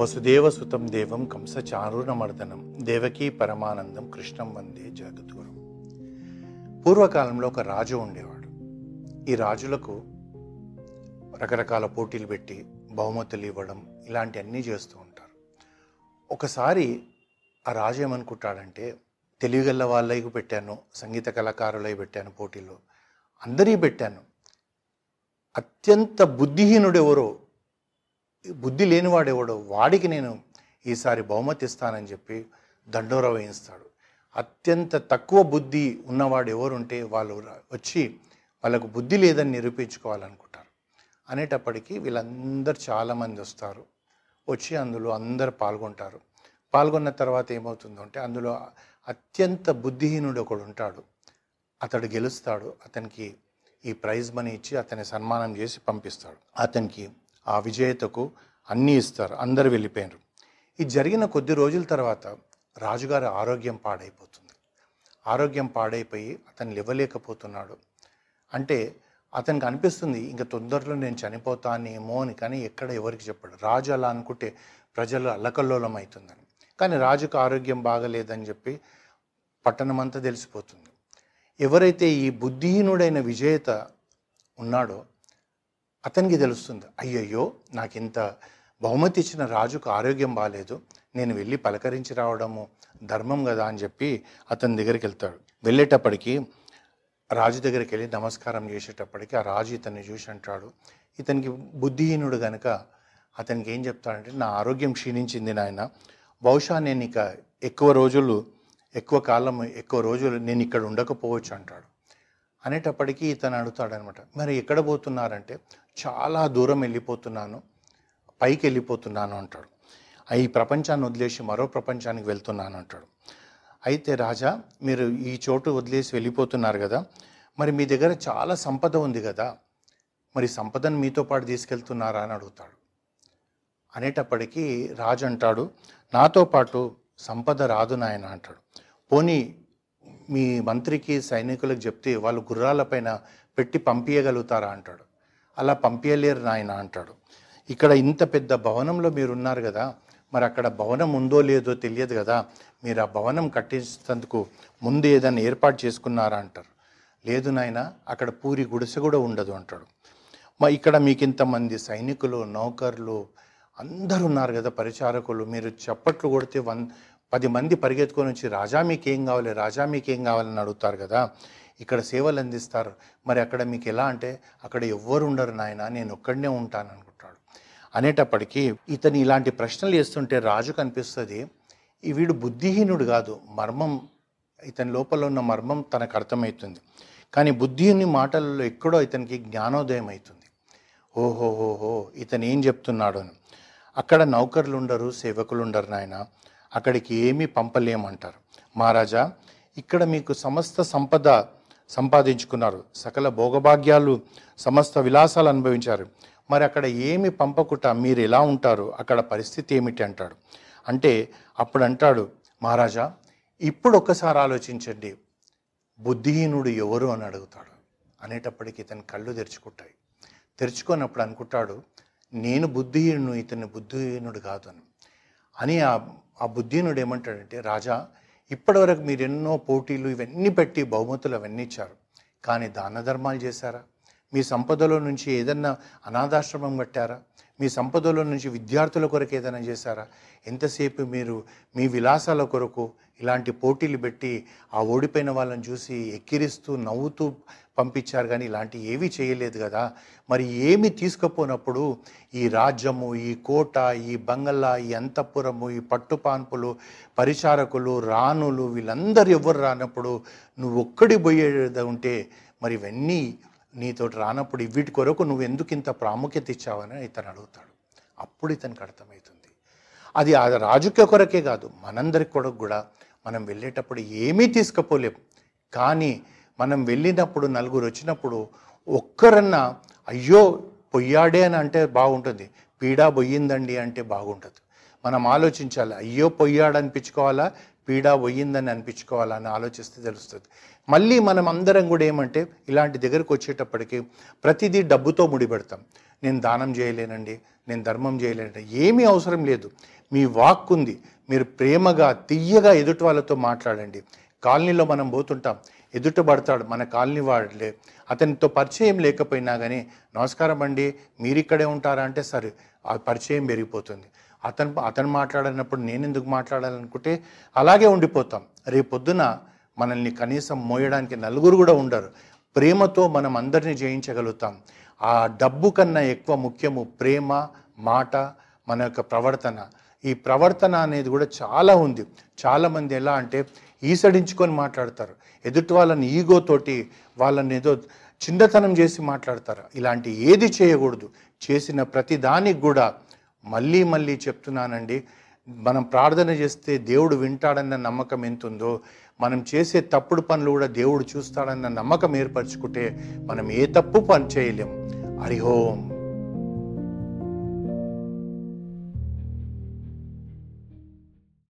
వసుదేవసుతం దేవం కంసచారుణమర్దనం దేవకీ పరమానందం కృష్ణం వందే జగద్గురం. పూర్వకాలంలో ఒక రాజు ఉండేవాడు. ఈ రాజులకు రకరకాల పోటీలు పెట్టి బహుమతులు ఇవ్వడం ఇలాంటివన్నీ చేస్తూ ఉంటారు. ఒకసారి ఆ రాజు ఏమనుకుంటాడంటే తెలివిగల్ల వాళ్ళకి పెట్టాను సంగీత కళాకారులకి పెట్టాను పోటీలు అందరికీ పెట్టాను. అత్యంత బుద్ధిహీనుడు ఎవరో బుద్ధి లేనివాడెవడో వాడికి నేను ఈసారి బహుమతి ఇస్తానని చెప్పి దండోర వేయిస్తాడు. అత్యంత తక్కువ బుద్ధి ఉన్నవాడు ఎవరుంటే వాళ్ళు వచ్చి వాళ్ళకు బుద్ధి లేదని నిరూపించుకోవాలనుకుంటారు. అనేటప్పటికీ వీళ్ళందరూ చాలామంది వస్తారు. వచ్చి అందులో అందరు పాల్గొంటారు. పాల్గొన్న తర్వాత ఏమవుతుందో అంటే అందులో అత్యంత బుద్ధిహీనుడు ఒకడు ఉంటాడు అతడు గెలుస్తాడు. అతనికి ఈ ప్రైజ్ మనీ ఇచ్చి అతని సన్మానం చేసి పంపిస్తాడు. అతనికి ఆ విజేతకు అన్నీ ఇస్తారు అందరు వెళ్ళిపోయారు ఇది జరిగిన కొద్ది రోజుల తర్వాత రాజుగారి ఆరోగ్యం పాడైపోతుంది. ఆరోగ్యం పాడైపోయి అతను లేవలేకపోతున్నాడు. అంటే అతనికి అనిపిస్తుంది ఇంకా తొందరలో నేను చనిపోతానేమో అని కానీ ఎక్కడ ఎవరికి చెప్పాడు. రాజు అలా అనుకుంటే ప్రజలు అల్లకల్లోలం అవుతుందని కానీ రాజుకు ఆరోగ్యం బాగలేదని చెప్పి పట్టణమంతా తెలిసిపోతుంది. ఎవరైతే ఈ బుద్ధిహీనుడైన విజేత ఉన్నాడో అతనికి తెలుస్తుంది అయ్యయ్యో నాకు ఇంత బహుమతి ఇచ్చిన రాజుకు ఆరోగ్యం బాగాలేదు నేను వెళ్ళి పలకరించి రావడము ధర్మం కదా అని చెప్పి అతని దగ్గరికి వెళ్తాడు. వెళ్ళేటప్పటికి రాజు దగ్గరికి వెళ్ళి నమస్కారం చేసేటప్పటికి ఆ రాజు ఇతన్ని చూసి అంటాడు ఇతనికి బుద్ధిహీనుడు కనుక అతనికి ఏం చెప్తాడంటే నా ఆరోగ్యం క్షీణించింది నాయన బహుశా నేను ఇక ఎక్కువ రోజులు ఎక్కువ కాలం ఎక్కువ రోజులు నేను ఇక్కడ ఉండకపోవచ్చు అంటాడు. అనేటప్పటికీ ఇతను అడుగుతాడనమాట మరి ఎక్కడ పోతున్నారంటే చాలా దూరం వెళ్ళిపోతున్నాను పైకి వెళ్ళిపోతున్నాను అంటాడు. ఈ ప్రపంచాన్ని వదిలేసి మరో ప్రపంచానికి వెళ్తున్నాను అంటాడు. అయితే రాజా మీరు ఈ చోటు వదిలేసి వెళ్ళిపోతున్నారు కదా మరి మీ దగ్గర చాలా సంపద ఉంది కదా మరి సంపదను మీతో పాటు తీసుకెళ్తున్నారా అని అడుగుతాడు. అనేటప్పటికీ రాజు అంటాడు నాతో పాటు సంపద రాదు నాయన అంటాడు. పోనీ మీ మంత్రికి సైనికులకు చెప్తే వాళ్ళు గుర్రాలపైన పెట్టి పంపించగలుగుతారా అంటాడు. అలా పంపించలేరు నాయన అంటాడు. ఇక్కడ ఇంత పెద్ద భవనంలో మీరు ఉన్నారు కదా మరి అక్కడ భవనం ఉందో లేదో తెలియదు కదా మీరు ఆ భవనం కట్టించేందుకు ముందు ఏదైనా ఏర్పాటు చేసుకున్నారా అంటారు. లేదు నాయన అక్కడ పూరి గుడిసె కూడా ఉండదు అంటాడు. మా ఇక్కడ మీకు ఇంతమంది సైనికులు నౌకర్లు అందరూ ఉన్నారు కదా పరిచారకులు మీరు చప్పట్లు కొడితే వన్ పది మంది పరిగెత్తుకొని వచ్చి రాజా మీకేం కావాలి? రాజా మీకేం కావాలని అడుగుతారు కదా ఇక్కడ సేవలు అందిస్తారు. మరి అక్కడ మీకు ఎలా అంటే అక్కడ ఎవ్వరు ఉండరు నాయన నేను ఒక్కడనే ఉంటాను అనుకుంటాడు. అనేటప్పటికీ ఇతను ఇలాంటి ప్రశ్నలు వేస్తుంటే రాజు కనిపిస్తుంది ఈ వీడు బుద్ధిహీనుడు కాదు మర్మం ఇతని లోపల ఉన్న మర్మం తనకు అర్థమవుతుంది. కానీ బుద్ధిని మాటలలో ఎక్కడో ఇతనికి జ్ఞానోదయం అవుతుంది. ఓహోహోహో ఇతను ఏం చెప్తున్నాడు అని. అక్కడ నౌకర్లు ఉండరు సేవకులు ఉండరు నాయన అక్కడికి ఏమీ పంపలేమంటారు. మహారాజా ఇక్కడ మీకు సమస్త సంపద సంపాదించుకున్నారు. సకల భోగభాగ్యాలు సమస్త విలాసాలు అనుభవించారు. మరి అక్కడ ఏమి పంపకుండా మీరు ఎలా ఉంటారు? అక్కడ పరిస్థితి ఏమిటి అంటాడు. అంటే అప్పుడు అంటాడు మహారాజా ఇప్పుడు ఒక్కసారి ఆలోచించండి. బుద్ధిహీనుడు ఎవరు? అని అడుగుతాడు. అనేటప్పటికి ఇతని కళ్ళు తెరుచుకుంటాయి. తెరుచుకున్నప్పుడు అనుకుంటాడు నేను బుద్ధిహీనుడు ఇతని బుద్ధిహీనుడు కాదు అని అని ఆ ఆ బుద్ధిహీనుడు ఏమంటాడంటే రాజా ఇప్పటివరకు మీరు ఎన్నో పోటీలు ఇవన్నీ పెట్టి బహుమతులు అవన్నీ ఇచ్చారు. కానీ దాన ధర్మాలు చేశారా? మీ సంపదలో నుంచి ఏదన్నా అనాథాశ్రమం కట్టారా? మీ సంపదలో నుంచి విద్యార్థుల కొరకు ఏదైనా చేశారా? ఎంతసేపు మీరు మీ విలాసాల కొరకు ఇలాంటి పోటీలు పెట్టి ఆ ఓడిపోయిన వాళ్ళని చూసి ఎక్కిరిస్తూ నవ్వుతూ పంపించారు కానీ ఇలాంటి ఏమీ చేయలేదు కదా. మరి ఏమి తీసుకుపోనప్పుడు ఈ రాజ్యము ఈ కోట ఈ బంగళా ఈ అంతఃపురము ఈ పట్టుపాన్పులు పరిచారకులు రాణులు వీళ్ళందరూ ఎవరు రానప్పుడు నువ్వు ఒక్కడి పోయేది ఉంటే మరి ఇవన్నీ నీతోటి రానప్పుడు వీటి కొరకు నువ్వు ఎందుకు ఇంత ప్రాముఖ్యత ఇచ్చావని ఇతను అడుగుతాడు. అప్పుడు ఇతనికి అర్థమవుతుంది. అది ఆ రాజుకి కొరకే కాదు మనందరి కొరకు కూడా మనం వెళ్ళేటప్పుడు ఏమీ తీసుకుపోలేము కానీ మనం వెళ్ళినప్పుడు నలుగురు వచ్చినప్పుడు ఒక్కరన్నా అయ్యో పొయ్యాడే అని అంటే బాగుంటుంది. పీడా పొయ్యిందండి అంటే బాగుంటుంది. మనం ఆలోచించాలి అయ్యో పొయ్యాడనిపించుకోవాలా? అనిపించుకోవాలా పోయిందని అనిపించుకోవాలా? అని ఆలోచిస్తే తెలుస్తుంది. మళ్ళీ మనం అందరం కూడా ఏమంటే ఇలాంటి దగ్గరకు వచ్చేటప్పటికి ప్రతిదీ డబ్బుతో ముడిపెడతాం. నేను దానం చేయలేనండి నేను ధర్మం చేయలేనండి ఏమీ అవసరం లేదు. మీ వాక్ ఉంది మీరు ప్రేమగా తియ్యగా ఎదుటి వాళ్ళతో మాట్లాడండి. కాలనీలో మనం పోతుంటాం. ఎదుట పడతాడు మన కాలనీ వాడులే అతనితో పరిచయం లేకపోయినా కానీ నమస్కారం అండి మీరు ఇక్కడే ఉంటారా? అంటే సరే ఆ పరిచయం పెరిగిపోతుంది. అతను అతను మాట్లాడినప్పుడు నేను ఎందుకు మాట్లాడాలనుకుంటే అలాగే ఉండిపోతాం. రేపు పొద్దున మనల్ని కనీసం మోయడానికి నలుగురు కూడా ఉండరు. ప్రేమతో మనం అందరినీ జయించగలుగుతాం. ఆ డబ్బు కన్నా ఎక్కువ ముఖ్యము ప్రేమ మాట మన యొక్క ప్రవర్తన. ఈ ప్రవర్తన అనేది కూడా చాలా ఉంది. చాలామంది ఎలా అంటే ఈసడించుకొని మాట్లాడతారు. ఎదుటి వాళ్ళని ఈగోతోటి వాళ్ళని ఏదో చిన్నతనం చేసి మాట్లాడతారు. ఇలాంటి ఏది చేయకూడదు. చేసిన ప్రతి దానికి కూడా మళ్ళీ మళ్ళీ చెప్తున్నానండి. మనం ప్రార్థన చేస్తే దేవుడు వింటాడన్న నమ్మకం ఎంతుందో మనం చేసే తప్పుడు పనులు కూడా దేవుడు చూస్తాడన్న నమ్మకం ఏర్పరచుకుంటే మనం ఏ తప్పు పని చేయలేం. హరిహోం